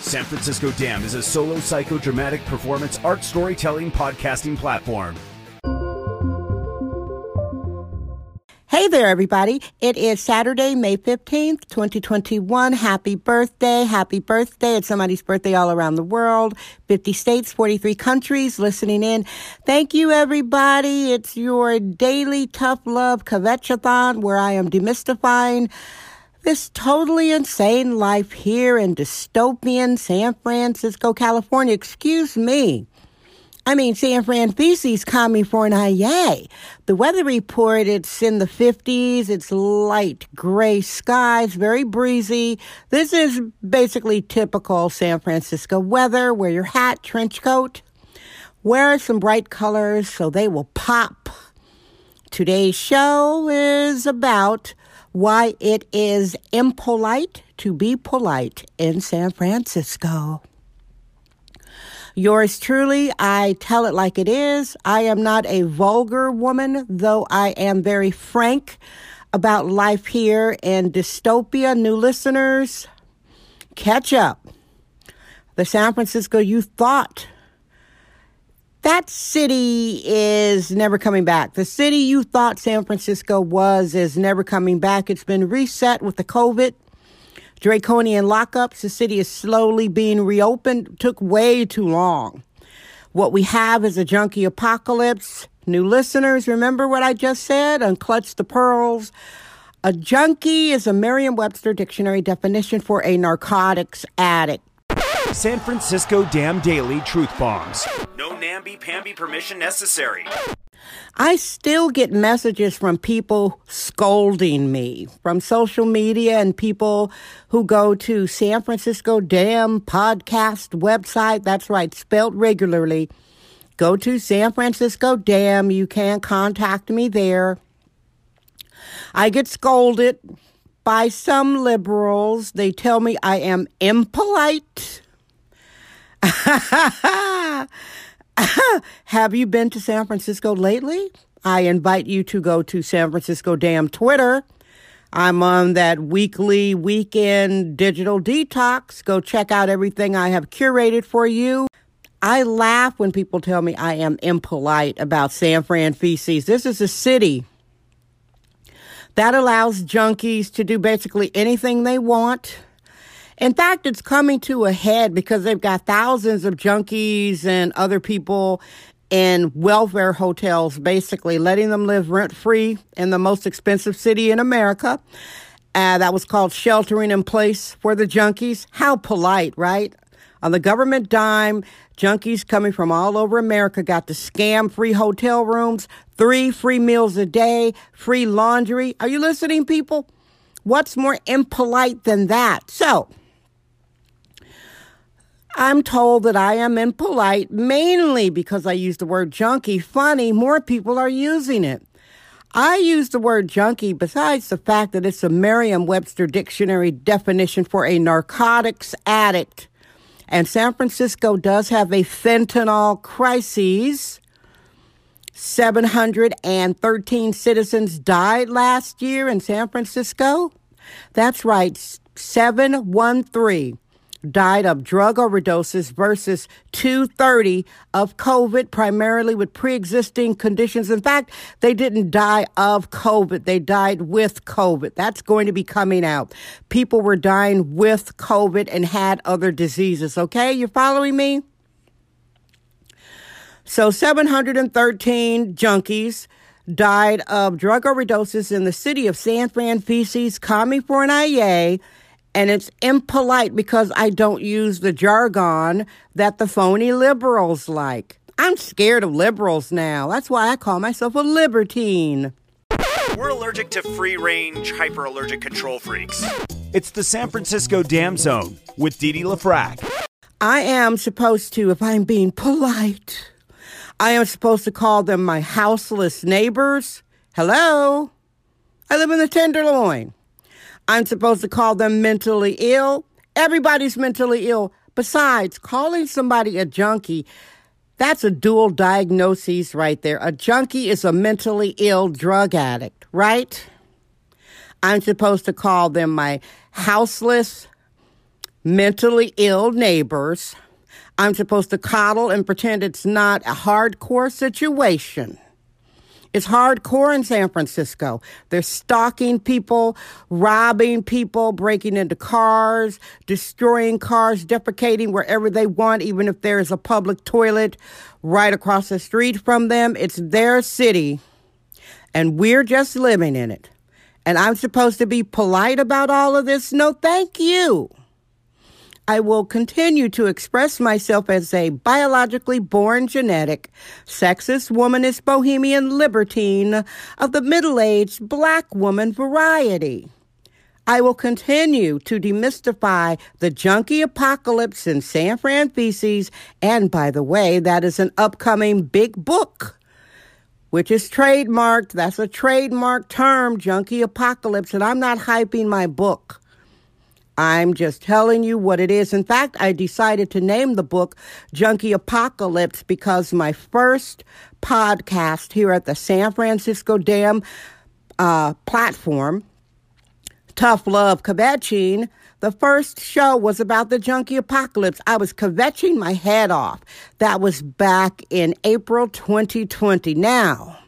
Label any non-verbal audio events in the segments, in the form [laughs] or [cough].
San Francisco Dam is a solo psychodramatic performance art storytelling podcasting platform. Hey there, everybody. It is Saturday, May 15th, 2021. Happy birthday. Happy birthday. It's somebody's birthday all around the world. 50 states, 43 countries listening in. Thank you, everybody. It's your daily tough love kvetchathon where I am demystifying this totally insane life here in dystopian San Francisco, California. Excuse me. I mean, San Fran feces coming for an IA. The weather report, it's in the 50s. It's light gray skies, very breezy. This is basically typical San Francisco weather. Wear your hat, trench coat. Wear some bright colors so they will pop. Today's show is about why it is impolite to be polite in San Francisco. Yours truly, I tell it like it is. I am not a vulgar woman, though I am very frank about life here in dystopia. New listeners, catch up. The San Francisco you thought that city is never coming back. The city you thought San Francisco was is never coming back. It's been reset with the COVID draconian lockups. The city is slowly being reopened. Took way too long. What we have is a junkie apocalypse. New listeners, remember what I just said? Unclutch the pearls. A junkie is a Merriam Webster dictionary definition for a narcotics addict. San Francisco Dam Daily Truth Bombs. Namby-pamby permission necessary. I still get messages from people scolding me from social media and people who go to San Francisco Dam podcast website. That's right, spelled regularly. Go to San Francisco Dam. You can contact me there. I get scolded by some liberals. They tell me I am impolite. [laughs] [laughs] Have you been to San Francisco lately? I invite you to go to San Francisco Dam Twitter. I'm on that weekly weekend digital detox. Go check out everything I have curated for you. I laugh when people tell me I am impolite about San Fran feces. This is a city that allows junkies to do basically anything they want. In fact, it's coming to a head because they've got thousands of junkies and other people in welfare hotels, basically letting them live rent free in the most expensive city in America. Uh, that was called sheltering in place for the junkies. How polite, right? On the government dime, junkies coming from all over America got to scam free hotel rooms, three free meals a day, free laundry. Are you listening, people? What's more impolite than that? So, I'm told that I am impolite mainly because I use the word junkie. Funny, more people are using it. I use the word junkie besides the fact that it's a Merriam Webster dictionary definition for a narcotics addict. And San Francisco does have a fentanyl crisis. 713 citizens died last year in San Francisco. That's right, 713 died of drug overdoses versus 230 of COVID, primarily with pre existing conditions. In fact, they didn't die of COVID, they died with COVID. That's going to be coming out. People were dying with COVID and had other diseases. Okay, you're following me? So 713 junkies died of drug overdoses in the city of San Fran feces, coming for an IA and it's impolite because I don't use the jargon that the phony liberals like. I'm scared of liberals now. That's why I call myself a libertine. We're allergic to free range, hyper allergic control freaks. It's the San Francisco Dam Zone with Didi LaFrac. I am supposed to, if I'm being polite, I am supposed to call them my houseless neighbors. Hello? I live in the Tenderloin. I'm supposed to call them mentally ill. Everybody's mentally ill. Besides, calling somebody a junkie, that's a dual diagnosis right there. A junkie is a mentally ill drug addict, right? I'm supposed to call them my houseless, mentally ill neighbors. I'm supposed to coddle and pretend it's not a hardcore situation. It's hardcore in San Francisco. They're stalking people, robbing people, breaking into cars, destroying cars, defecating wherever they want, even if there is a public toilet right across the street from them. It's their city, and we're just living in it. And I'm supposed to be polite about all of this? No, thank you. I will continue to express myself as a biologically born genetic, sexist, womanist, bohemian libertine of the middle aged black woman variety. I will continue to demystify the junkie apocalypse in San Fran and by the way, that is an upcoming big book which is trademarked. That's a trademark term, junkie apocalypse, and I'm not hyping my book. I'm just telling you what it is. In fact, I decided to name the book Junkie Apocalypse because my first podcast here at the San Francisco Dam uh, platform, Tough Love Kvetching, the first show was about the junkie apocalypse. I was kvetching my head off. That was back in April 2020. Now,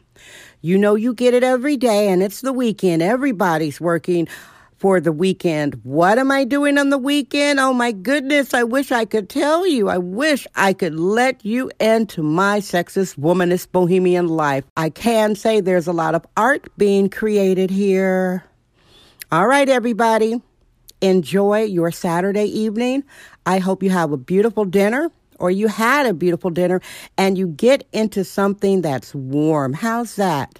you know you get it every day and it's the weekend. Everybody's working for the weekend. What am I doing on the weekend? Oh my goodness, I wish I could tell you. I wish I could let you into my sexist, womanist, bohemian life. I can say there's a lot of art being created here. All right, everybody. Enjoy your Saturday evening. I hope you have a beautiful dinner or you had a beautiful dinner and you get into something that's warm. How's that?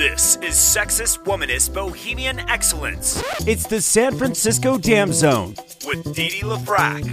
This is Sexist Womanist Bohemian Excellence. It's the San Francisco Dam Zone with Dee Dee LaFrac.